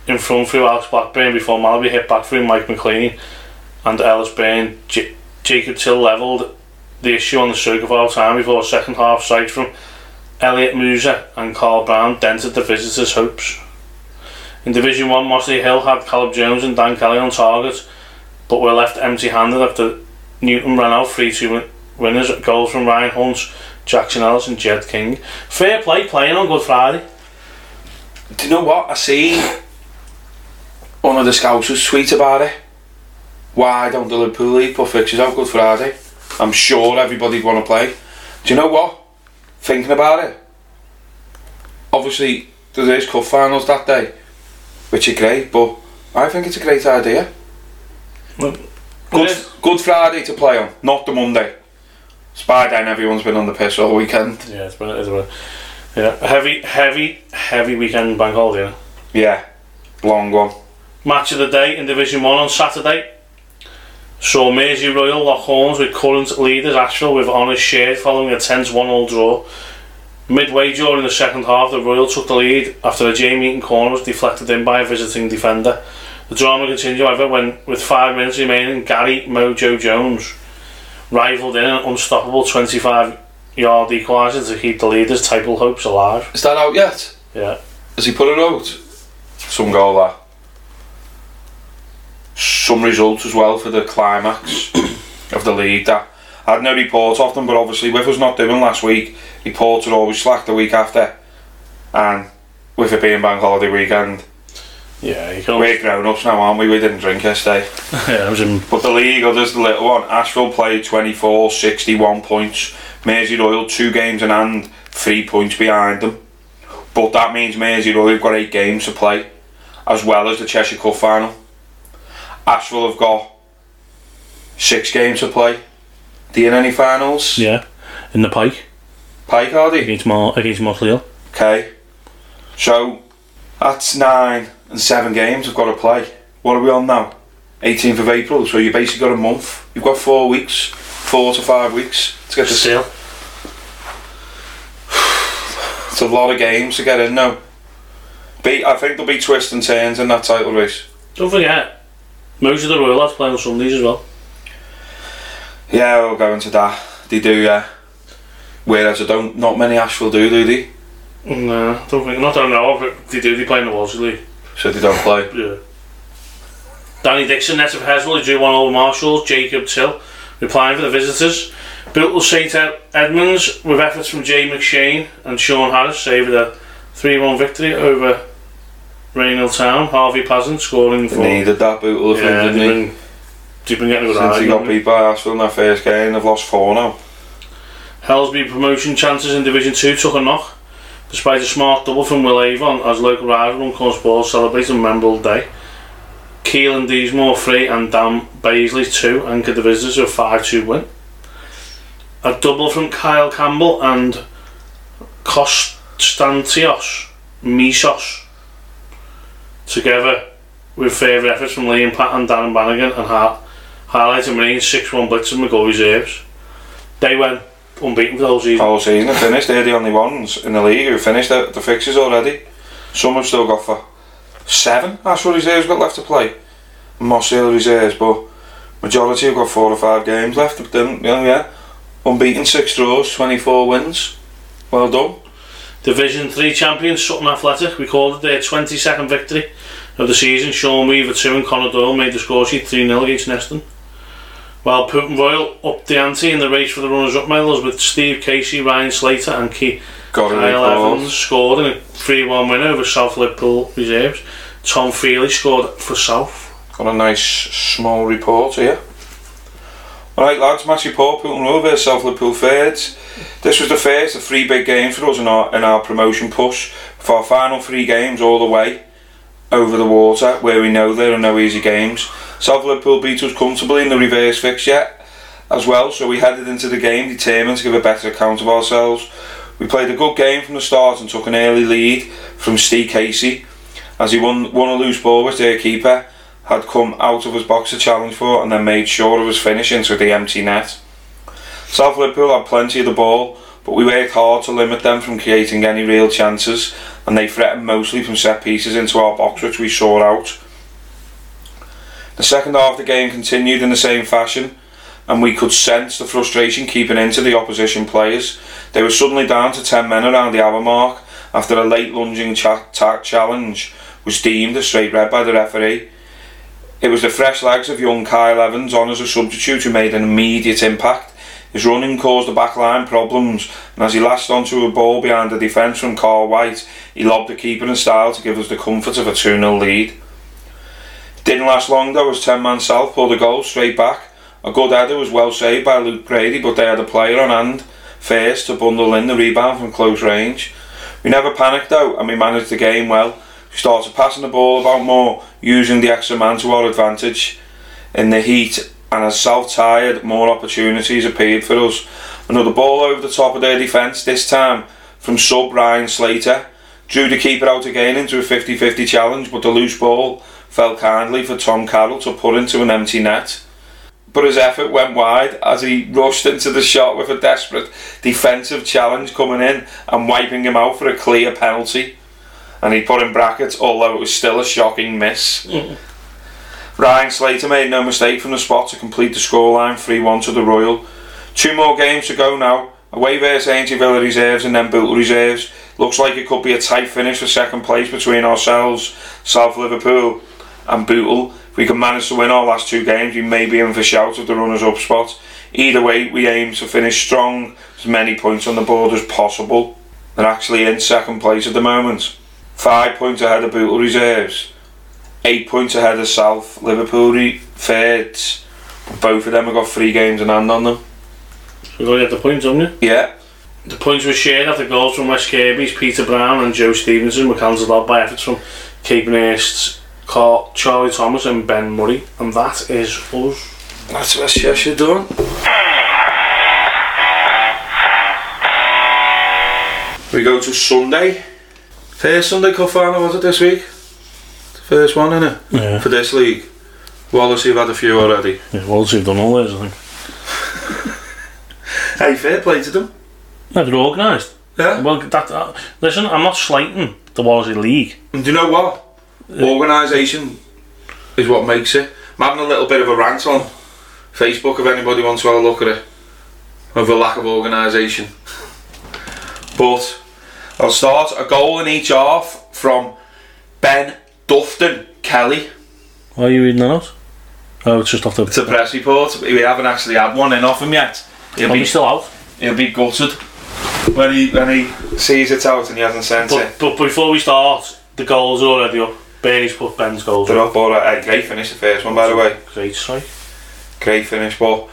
in front through Alex Blackburn before Mallaby hit back through Mike McLean and Ellis Byrne. J- Jacob Till levelled the issue on the stroke of our time before a second half sight from Elliot Musa and Carl Brown dented the visitors' hopes. In Division 1, Mossley Hill had Caleb Jones and Dan Kelly on target, but were left empty handed after Newton ran out 3 2 win- winners. Goals from Ryan Hunt, Jackson Ellis, and Jed King. Fair play playing on Good Friday. Do you know what? I see one of the scouts was sweet about it. Why don't the Liverpool League put fixtures out Good Friday? I'm sure everybody'd want to play. Do you know what? Thinking about it. Obviously, there is cup finals that day, which are great, but I think it's a great idea. Well, Good. Good Friday to play on, not the Monday. It's by then everyone's been on the piss all weekend. Yeah, it's been, it's been yeah, heavy, heavy, heavy weekend bank holiday. Yeah, long one. Match of the day in Division 1 on Saturday. Saw Mersey Royal lock horns with current leaders Ashville with honours shared following a tense 1 all draw. Midway during the second half, the Royal took the lead after a Jamie Eaton corner was deflected in by a visiting defender. The drama continued, however, when, with five minutes remaining, Gary Mojo Jones rivalled in an unstoppable 25 yard equaliser to keep the leaders' title hopes alive. Is that out yet? Yeah. Has he put it out? Some goal that. Some results as well for the climax of the league that I had no report of them, but obviously with us not doing last week, reports are always slack the week after. And with it being bank holiday weekend, Yeah, you can we're grown ups now, aren't we? We didn't drink yesterday. (laughs) yeah, I was in But the league, others the little one, Ashville played 24, 61 points. Mersey Royal, two games in hand, three points behind them. But that means Mersey Royal have got eight games to play, as well as the Cheshire Cup final. Ashville have got six games to play. Do you in any finals? Yeah, in the Pyke Pyke, are they? against Mar against Mossley Hill. Okay. So, that's nine and seven games I've got to play. What are we on now? 18th of April, so you basically got a month. You've got four weeks, four to five weeks to get to Still, (sighs) It's a lot of games to get in now. Be, I think there'll be twists and turns in that title race. don't forget, most of the Royal lads play on Sundays as well. Yeah, we'll go into that. They do, yeah. Whereas I don't, not many Ashville do, do they? No, don't think. Not I know but they do. They play in the League. So they don't play. Yeah. Danny Dixon, net of Heswall, he drew one over Marshalls. Jacob Till, replying for the visitors. Built St Ed- Edmunds with efforts from Jay McShane and Sean Harris saved a 3-1 victory over Raynell Town. Harvey Pazant scoring for. They needed that boot, I think, yeah, they've been, they've been getting a good Since he got beat by Ashville in their first game, they've lost four now. Helsby promotion chances in Division 2 took a knock, despite a smart double from Will Avon as local rival Runcorn Sports celebrated Memorable Day. Keelan Deesmore 3 and Dan Baisley 2 anchored the visitors with a 5 2 win. A double from Kyle Campbell and Konstantios Misos, together with further efforts from Liam Pat and Darren Bannigan and ha- highlighting Marines 6 1 blitz of Maghull reserves. They went unbeaten for the whole season. Whole season finished. They're the only ones in the league who finished the, the fixtures already. Some have still got for seven. Asheville reserves got left to play. Moss Hill reserves, but majority have got four or five games left. But then, you know, yeah, unbeaten, six draws, twenty-four wins. Well done. Division 3 champions Sutton Athletic recorded their 22nd victory of the season. Sean Weaver 2 and Conor Doyle made the score sheet 3-0 against Neston. While Poulton Royal upped the ante in the race for the runners-up medals with Steve Casey, Ryan Slater and a Kyle. Evans scored in a 3-1 win over South Liverpool reserves. Tom Feely scored for South. Got a nice small report here. Alright lads, match report, Poulton Royal versus South Liverpool Thirds. This was the first of three big games for us in our, in our promotion push for our final three games all the way over the water where we know there are no easy games. South Liverpool beat us comfortably in the reverse fixture as well so we headed into the game determined to give a better account of ourselves. We played a good game from the start and took an early lead from Steve Casey as he won, won a loose ball with their keeper had come out of his box to challenge for and then made sure of his finish into the empty net. South Liverpool had plenty of the ball, but we worked hard to limit them from creating any real chances, and they threatened mostly from set pieces into our box, which we saw out. The second half of the game continued in the same fashion, and we could sense the frustration keeping into the opposition players. They were suddenly down to 10 men around the hour mark after a late lunging cha- ta- challenge was deemed a straight red by the referee. It was the fresh legs of young Kyle Evans on as a substitute who made an immediate impact. His running caused the back line problems, and as he lashed onto a ball behind the defence from Carl White, he lobbed the keeper in style to give us the comfort of a 2 0 lead. Didn't last long though, as 10 man South pulled a goal straight back. A good header was well saved by Luke Brady, but they had a player on hand first to bundle in the rebound from close range. We never panicked though, and we managed the game well. We started passing the ball about more, using the extra man to our advantage in the heat, and as South tired, more opportunities appeared for us. Another ball over the top of their defence, this time from sub Ryan Slater. Drew the keeper out again into a 50 50 challenge, but the loose ball fell kindly for Tom Carroll to put into an empty net. But his effort went wide as he rushed into the shot with a desperate defensive challenge coming in and wiping him out for a clear penalty. And he put in brackets, although it was still a shocking miss. Ryan Slater made no mistake from the spot to complete the scoreline 3 1 to the Royal. Two more games to go now. Away versus Aintree Villa reserves and then Bootle reserves. Looks like it could be a tight finish for second place between ourselves, South Liverpool, and Bootle. If we can manage to win our last two games, we may be in for shout of the runners up spot. Either way, we aim to finish strong, as many points on the board as possible. They're actually in second place at the moment. Five points ahead of Bootle reserves. Eight points ahead of South Liverpool re- thirds. Both of them have got three games in hand on them. We've got to get the points, haven't you? Yeah, The points were shared after goals from West Kirby's Peter Brown and Joe Stevenson were cancelled out by efforts from Capenhurst's Carl, Charlie Thomas and Ben Murray. And that is us. that's West Cheshire done. We go to Sunday. First Sunday Cup final was it this week? The first one, innit? Yeah. For this league. Wallasey, you've had a few already. Yeah, Wallasey, you've done all those, I think. (laughs) Hey, fair play to them. No, they're organised. Yeah. Well, that, uh, listen, I'm not slighting the Wallasey League. And do you know what? Organisation is what makes it. I'm having a little bit of a rant on Facebook if anybody wants to have a look at it. Of the lack of organisation. But I'll start a goal in each half from Ben Dufton Kelly. Why are you reading that out? Oh, it's just off the... It's a press report. We haven't actually had one in off him yet. He'll Are be, still out? he'll be gutted when he when he sees it out and he hasn't sent it. But, but before we start, the goals are already up. Bernie's put Ben's goals They're up. up all right. Uh, hey, great finish the first one by the way. Great strike. great finish. But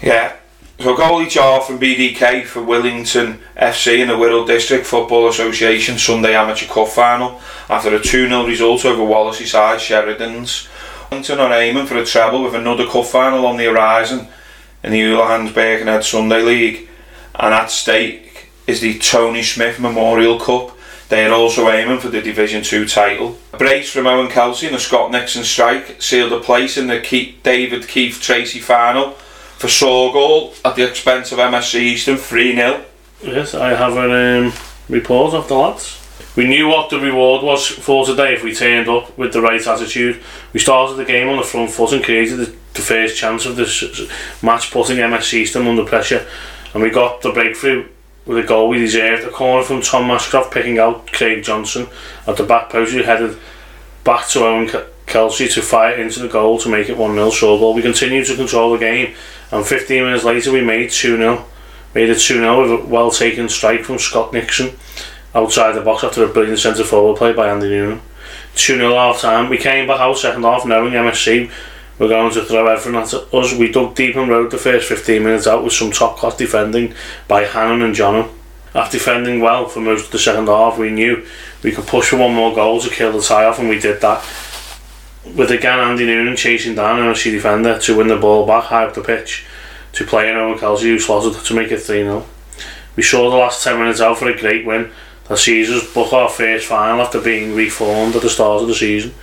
yeah, so goal each half from BDK for Willington FC in the Wirral District Football Association Sunday Amateur Cup final after a 2 0 result over Wallasey side Sheridan's. Willington are aiming for a treble with another cup final on the horizon in the Houlihan's Birkenhead Sunday League, and at stake is the Tony Smith Memorial Cup. They are also aiming for the Division 2 title. A brace from Owen Kelsey and a Scott Nixon strike sealed a place in the Keith, David Keith Tracy final for Sorgall at the expense of MSC Eastern 3 0. Yes, I have a um, report of the lads. We knew what the reward was for today if we turned up with the right attitude. We started the game on the front foot and created the, the first chance of this match, putting MSC Eastern under pressure, and we got the breakthrough with a goal we deserved. A corner from Tom Mascroft picking out Craig Johnson at the back post who headed back to Owen Ke- Kelsey to fire into the goal to make it 1-0 sure goal. We continued to control the game and 15 minutes later we made 2-0. Made it 2-0 with a well taken strike from Scott Nixon outside the box after a brilliant centre forward play by Andy Noonan. 2 0 half time. We came back out second half knowing MSC were going to throw everything at us. We dug deep and rode the first 15 minutes out with some top class defending by Hannon and Johnham. After defending well for most of the second half, we knew we could push for one more goal to kill the tie off, and we did that. With again Andy Noonan chasing down an MSC defender to win the ball back high up the pitch to play in Owen Kelsey who slotted to make it 3 0. We saw the last 10 minutes out for a great win that sees us book our first final after being reformed at the start of the season.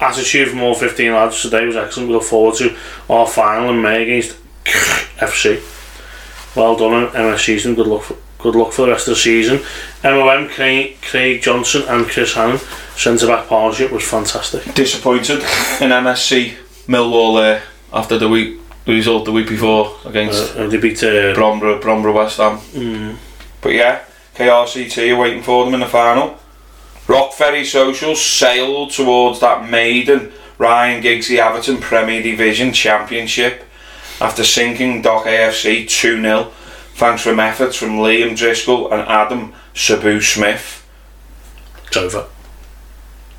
Attitude from all 15 lads today was excellent. We look forward to our final in May against (laughs) FC. Well done, MS season. Good luck. For, good luck for the rest of the season. MOM, Craig, Craig Johnson, and Chris Hannon centre back partnership was fantastic. Disappointed (laughs) in MSC Millwall there after the week the result the week before against Uh, they beat uh, Bromborough, Bromborough West Ham. mm, But yeah, KRCT are waiting for them in the final. Rock Ferry Socials sailed towards that maiden Ryan Giggsy Everton Premier Division Championship after sinking Dock AFC 2 0 thanks from efforts from Liam Driscoll and Adam Sabu Smith. it's over.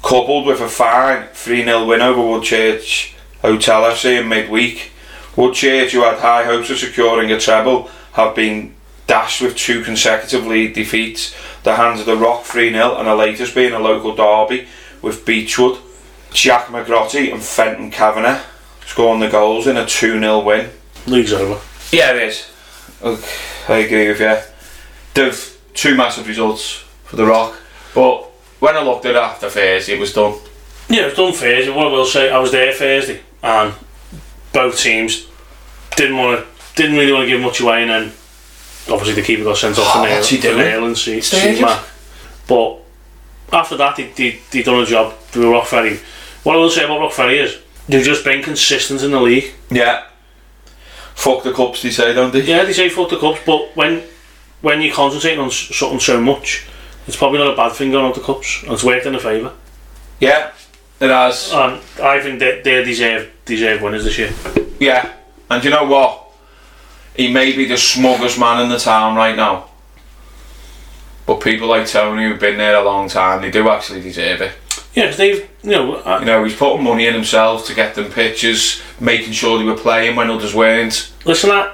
Coupled with a fine 3 0 win over Woodchurch Hotel FC in midweek, Woodchurch, who had high hopes of securing a treble, have been dashed with two consecutive league defeats. The hands of the Rock 3 0 and the latest being a local derby with Beechwood, Jack McGrotty and Fenton Kavanagh scoring the goals in a 2 0 win. League's over. Yeah, it is. Look, I agree with you. They've two massive results for the Rock, but when I looked at it after Thursday, it was done. Yeah, it was done Thursday. What I will say, I was there Thursday, and both teams didn't want to, didn't really want to give much away, and then obviously the keeper got sent off Oh, for nail, what's he for doing? and see, It's see dangerous. Mac. But after that, they they they done a job with Rock Ferry. What I will say about Rock Ferry is they've just been consistent in the league. Yeah. Fuck the cups, they say, don't they? Yeah, they say fuck the cups, but when when you concentrating on something so much, it's probably not a bad thing going out the cups, and it's worked in a favour. Yeah, it has. And I think that they deserve deserve winners this year. Yeah, and you know what? He may be the smuggest man in the town right now. But people like Tony, who've been there a long time, they do actually deserve it. Yeah, 'cause they've you know I, You know, he's putting money in himself to get them pictures, making sure they were playing when others weren't. Listen, I,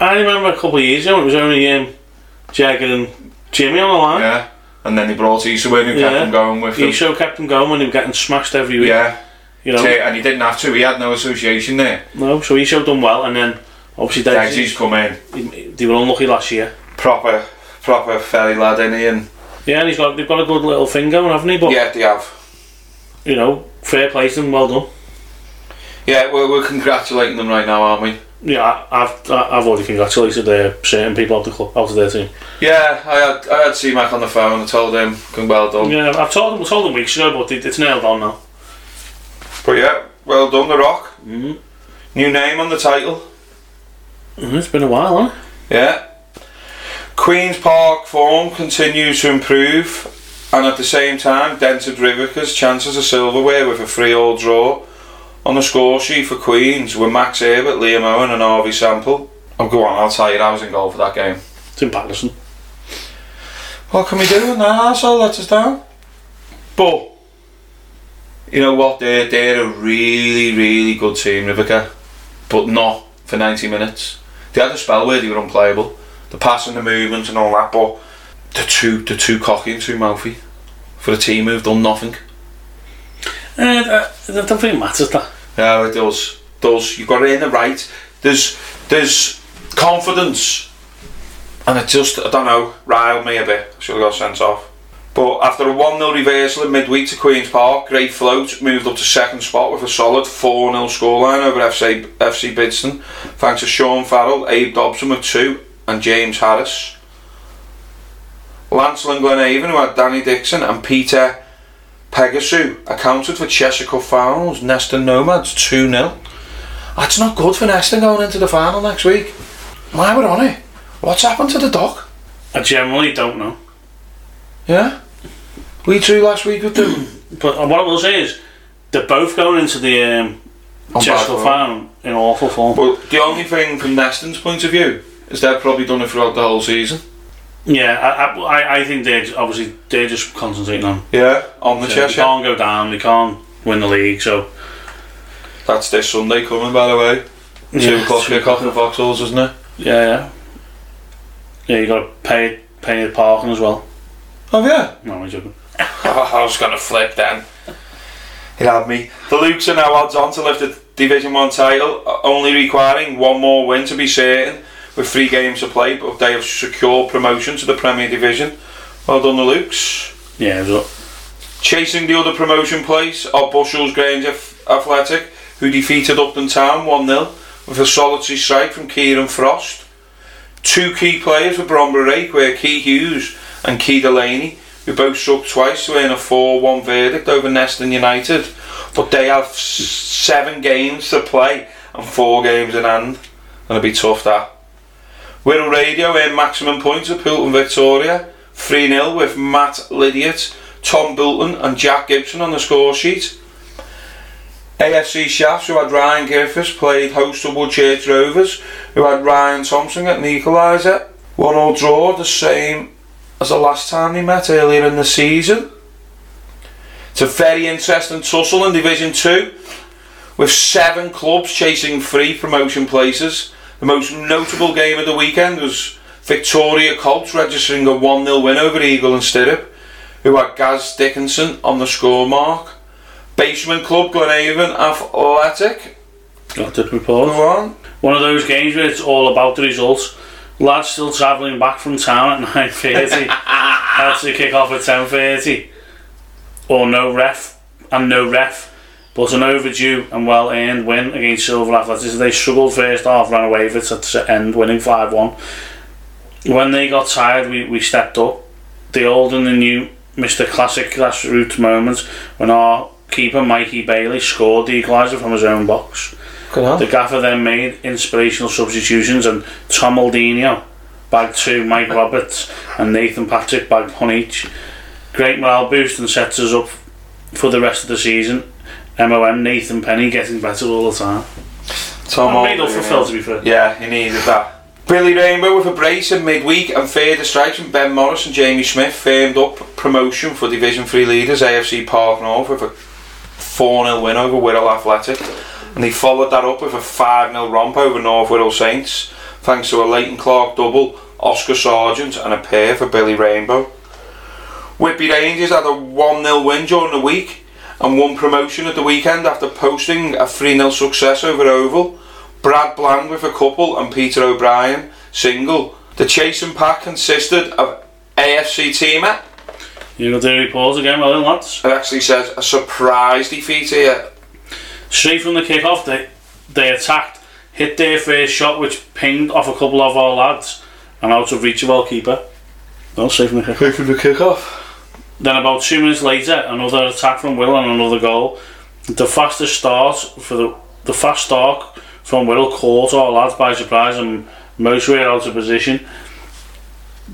I remember a couple of years ago, it was only um, Jagger and Jimmy on the line. Yeah. And then he brought Issa in who kept Yeah. him going with He him. so kept them going when they were getting smashed every week. Yeah. You know, And he didn't have to, he had no association there. no, so he showed them well, and then obviously Dagsy's they, come in. they were unlucky last year. Proper, proper ferry lad, in he? And Yeah, and he's got they've got a good little thing going, haven't he? But yeah, they have. you know, fair play to them, well done. Yeah, we're, we're congratulating them right now, aren't we? Yeah, I- I've I've already congratulated uh, certain people out the club, out of their team. Yeah, I had I had C-Mac on the phone. I told him, "Good, well done." Yeah, I've told them, I told them weeks ago, but it, it's nailed on now. But yeah, well done, The Rock. Mm. New name on the title. Mm, It's been a while, hasn't? Yeah. Queen's Park form continues to improve, and at the same time, dented Rivica's chances of silverware with a three-all draw on the score sheet for Queens with Max Herbert, Liam Owen, and Harvey Sample. Oh, go on, I'll tell you, I was in goal for that game. It's in Patterson. What can we do when that arsehole lets us down? But, you know what, they're, they're a really, really good team, Rivica. But not for 90 minutes. They had a spell where they were unplayable. The passing, the movement and all that, but they're too, they're too cocky and too mouthy. For a team who've done nothing. Uh, I don't think it matters that. Yeah, it does. Does. You've got it in the right. There's, there's confidence. And it just, I don't know, riled me a bit. Should have got sent off. But after a 1 0 reversal in midweek to Queen's Park, Great Float moved up to second spot with a solid 4 0 scoreline over FC, FC Bidston, thanks to Sean Farrell, Abe Dobson with two, and James Harris. Lancel and Glenhaven, who had Danny Dixon and Peter Pegasus, accounted for Cheshire Cup finals, Neston Nomads 2 0. That's not good for Neston going into the final next week. Why we're on it? What's happened to the dock? I generally don't know. Yeah? We drew last week with them. (clears throat) But what I will say is, they're both going into the um, On bad Chester form. Farm in awful form. But the only thing from Neston's point of view is they've probably done it throughout the whole season. Yeah, I, I, I- I think they're obviously they're just concentrating on. Yeah, on the So chest. they can't go down. They can't win the league. So That's this Sunday coming, by the way. Two Yeah, o'clock two kick off in Vauxhalls, isn't it? yeah, yeah, yeah. You got to pay pay the parking as well. Oh yeah. No, I'm joking. Oh, (laughs) I was gonna flip then. It had me. The Lukes are now odds on to lift the Division One title, only requiring one more win to be certain, with three games to play. But they have secured promotion to the Premier Division. Well done, the Lukes. Yeah, so Chasing the other promotion place are Bushels Grange Athletic, who defeated Upton Town 1 0 with a solitary strike from Kieran Frost. Two key players for Bromborough Rake were Key Hughes and Key Delaney, who both struck twice to earn a 4 1 verdict over Neston United. But they have seven games to play and four games in hand. Gonna be tough that. Wirral Radio earned maximum points at Poulton Victoria, 3 0 with Matt Lydiot, Tom Boulton, and Jack Gibson on the score sheet. AFC Shafts, who had Ryan Griffiths, played host to Woodchurch Rovers, who had Ryan Thompson at an equaliser. One all draw, the same as the last time they met earlier in the season. It's a very interesting tussle in Division 2, with seven clubs chasing three promotion places. The most notable game of the weekend was Victoria Colts registering a 1 0 win over Eagle and Stirrup, who had Gaz Dickinson on the score mark. Basement Club Glenhaven Athletic. got the report. Go on. One of those games where it's all about the results. Lads still travelling back from town at (laughs) nine thirty. had to kick off at ten thirty. Or no ref and no ref. But an overdue and well earned win against Silver Athletics. They struggled first half, ran away with it at the end, winning five one. When they got tired, we, we stepped up. The old and the new Mr. Classic grassroots moment when our keeper Mikey Bailey scored the equaliser from his own box. Good. The gaffer then made inspirational substitutions and Tom Aldino bagged two, Mike Roberts and Nathan Patrick bagged one each. Great morale boost and sets us up for the rest of the season. MOM Nathan Penny getting better all the time. Tom I made up for yeah. Phil to be fair. Yeah, he needed that. Billy Rainbow with a brace in midweek and further strikes from Ben Morris and Jamie Smith firmed up promotion for Division 3 leaders AFC Park North with a 4 0 win over Wirral Athletic. And they followed that up with a 5 0 romp over North Wirral Saints, thanks to a Leighton Clark double, Oscar Sargent, and a pair for Billy Rainbow. Whitby Rangers had a 1 0 win during the week and won promotion at the weekend after posting a 3 0 success over Oval. Brad Bland with a couple and Peter O'Brien single. The chasing pack consisted of AFC Teamer. You got the report again, well done lads. It actually says a surprise defeat here. Straight from the kick-off, they, they attacked, hit their first shot which pinged off a couple of our lads and out of reach of our keeper. Well, straight from the kick from the kick-off. Then about two minutes later, another attack from Will and another goal. The fastest start for the the fast start from Will caught our lads by surprise and most were out of position.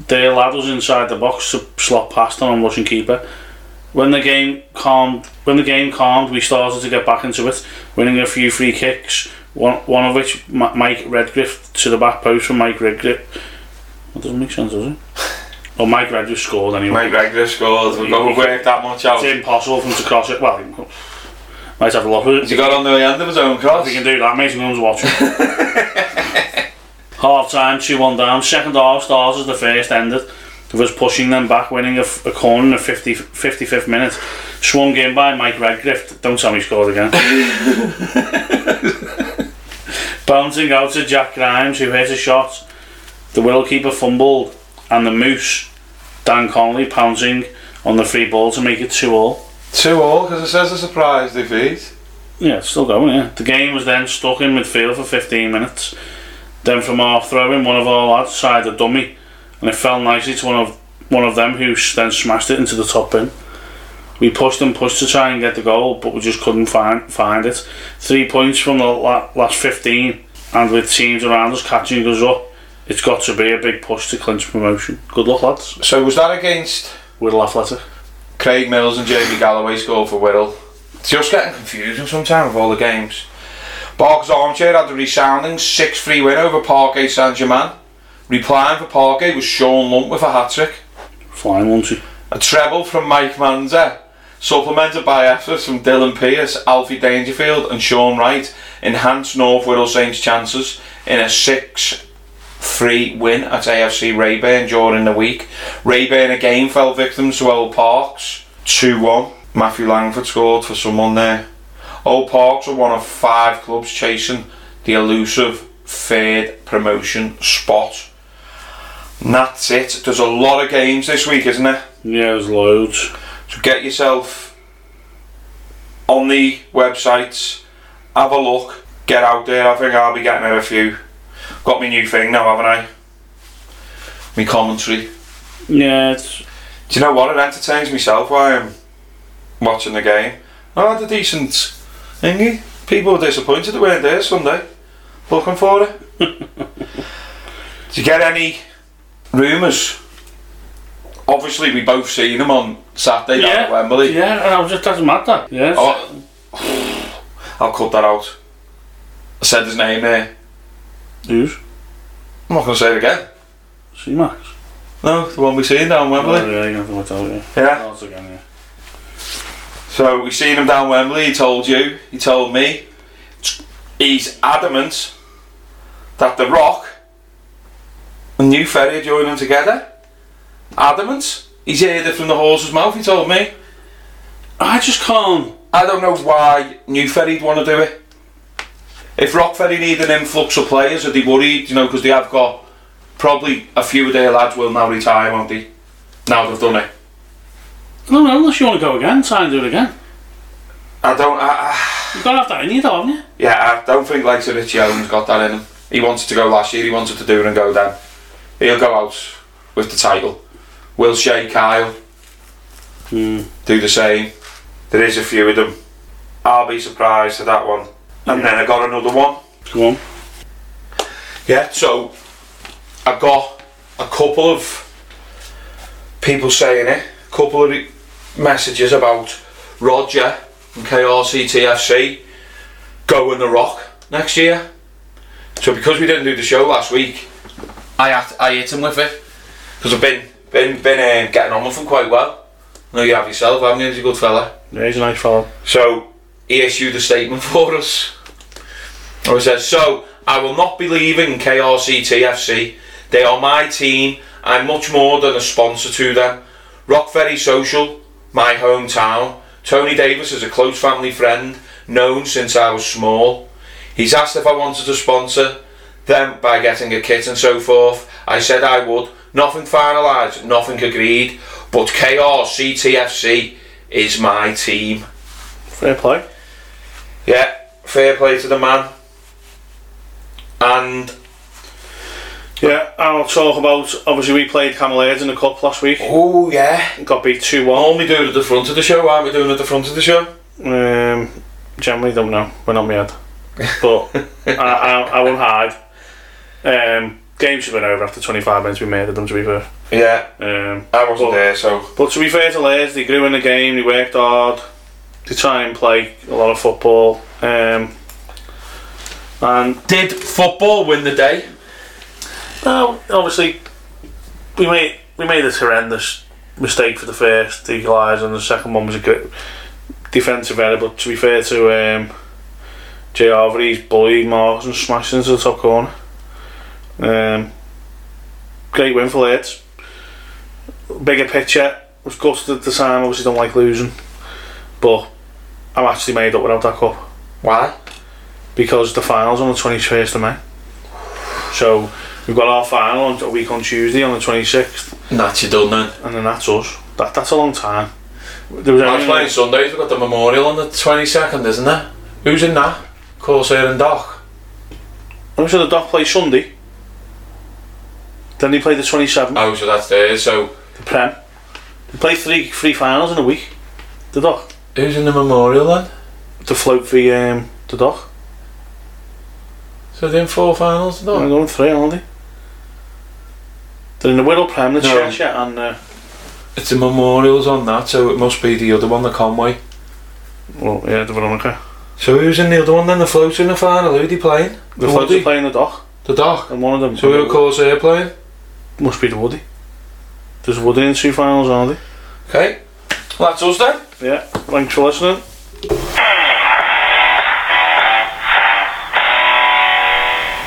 Their lad was inside the box to slot past an Russian keeper. When the game calmed, when the game calmed, we started to get back into it, winning a few free kicks. One, one of which Mike Redgriff to the back post from Mike Redgriff. That doesn't make sense, does it? (laughs) Well, Mike Redgriff scored anyway. Mike Regler scored. We've got to work that much out. It's impossible for him to cross it. Well, he might have a look at Has he it. got on the end of his own cross? If he can do that, mate, no one's watching. (laughs) half time, 2 1 down. Second half starts as the first ended. With us pushing them back, winning a, f- a corner in the 50, 55th minute. Swung in by Mike Redgriff. Don't tell me he scored again. (laughs) Bouncing out to Jack Grimes, who hit a shot. The will keeper fumbled, and the Moose, Dan Connolly, pouncing on the free ball to make it 2 all. Two all, because it says a surprise defeat. Yeah, it's still going, yeah. The game was then stuck in midfield for 15 minutes. Then from our throw-in, one of our lads tried a dummy, and it fell nicely to one of one of them who then smashed it into the top bin. We pushed and pushed to try and get the goal, but we just couldn't find find it. Three points from the la- last 15, and with teams around us catching us up, It's got to be a big push to clinch promotion. Good luck, lads. So was that against Wirral Athletic. Craig Mills and Jamie Galloway scored for Wirral? It's just getting confusing sometimes with all the games. Barker's Armchair had a resounding 6-3 win over Parquet Saint-Germain. Replying for Parquet was Sean Lunt with a hat-trick. Flying, won't he? A treble from Mike Manza, supplemented by efforts from Dylan Pierce, Alfie Dangerfield and Sean Wright, enhanced North Wirral Saints' chances in a 6-3 win at AFC Rayburn during the week. Rayburn again fell victim to Old Parks, 2-1. Matthew Langford scored for someone there. Old Parks are one of five clubs chasing the elusive third promotion spot. And that's it. There's a lot of games this week, isn't there? Yeah, there's loads. So get yourself on the websites, have a look, get out there. I think I'll be getting out a few. Got my new thing now, haven't I? Me commentary. Yeah, it's Do you know what? It entertains myself while I'm watching the game. I had a decent thingy. People were disappointed they weren't there Sunday. Looking for it. (laughs) Did you get any rumours? Obviously, we both seen them on Saturday down at yeah, Wembley. yeah. And I was just doesn't matter. Yeah. Oh, I'll cut that out. I said his name there. Who's? I'm not going to say it again. C Max. No, the one we seen down Wembley. Oh, yeah, you have to watch out. Yeah. Yeah. Oh, it's again. Yeah. So we've seen him down Wembley. He told you. He told me. He's adamant that the Rock and New Ferry are joining together. Adamant. He's heard it from the horse's mouth. He told me. I just can't. I don't know why New Ferry'd want to do it. If Rock Ferry need an influx of players, are they worried? You know, because they have got probably a few of their lads will now retire, won't they? Now they've done it. No, no, unless you want to go again, try and do it again. I don't. I, I, You've got to have that in you, though, haven't you? yeah, I don't think like Sir Richie Owens got that in him. He wanted to go last year. He wanted to do it and go down. He'll go out with the title. Will Shay Kyle Hmm. do the same? There is a few of them. I'll be surprised at that one. And then I got another one. Go on. Yeah, so I got a couple of people saying it, a couple of messages about Roger and KRC TFC going the rock next year. So because we didn't do the show last week, I had, I hit him with it because I've been been been uh, getting on with him quite well. I know you have yourself, haven't you? He's a good fella. Yeah, he's a nice fellow. So he issued a statement (laughs) for us. He says, So I will not be leaving KRC TFC. They are my team. I'm much more than a sponsor to them. Rock Ferry Social, my hometown. Tony Davis is a close family friend, known since I was small. He's asked if I wanted to sponsor them by getting a kit and so forth. I said I would. Nothing finalised, nothing agreed. But KRC TFC is my team. Fair play. Yeah, fair play to the man. And Yeah, I'll talk about. Obviously, we played Camel in the cup last week. oh yeah, Got beat 2 we're 1. only doing it at the front of the show, aren't we? Doing it at the front of the show. Um, generally, don't know. We're not mad. (laughs) But I, I, I won't hide. Um, game should have been over after 25 minutes. We made them, to be fair. Yeah, Um, I wasn't Well- there, so but to be fair to Les, they grew in the game, they worked hard, they try and play a lot of football. Um, and did football win the day? Well, obviously, we made we made this horrendous mistake for the first equaliser, and the second one was a good defensive error. But to be fair to um, Jay Harvey, he's bullied Marks and smashed into the top corner. Um, great win for Leeds. Bigger picture, was gutted at the time. Obviously, don't like losing, but I'm actually made up without that cup Why? because the final's on the 21st of May. So we've got our final on a week on Tuesday on the 26th, That's you done then. and then that's us. That that's a long time. There was I was only playing Sundays. We've got the memorial on the twenty second, isn't there? Who's in that? Corsair and Doc. I'm sure the Doc plays Sunday. Then they play the 27th, Oh, so that's there. So the Prem. They play three three finals in a week. The Doc. who's in the memorial then? To float the um the Doc. So they're in four finals. They're No. going three, aren't they? They're in the Whittle Prem, the No. Cheshire, and uh, It's the memorials on that, so it must be the other one, the Conway. well, yeah, the Veronica. So who's in the other one then? The floats in the final. Who'd he playing? The The floats are playing the dock, The dock. and one of them So who calls they're playing? must be the Woody. There's Woody in two finals, aren't Okay. Well, that's us then. Yeah. Thanks for listening.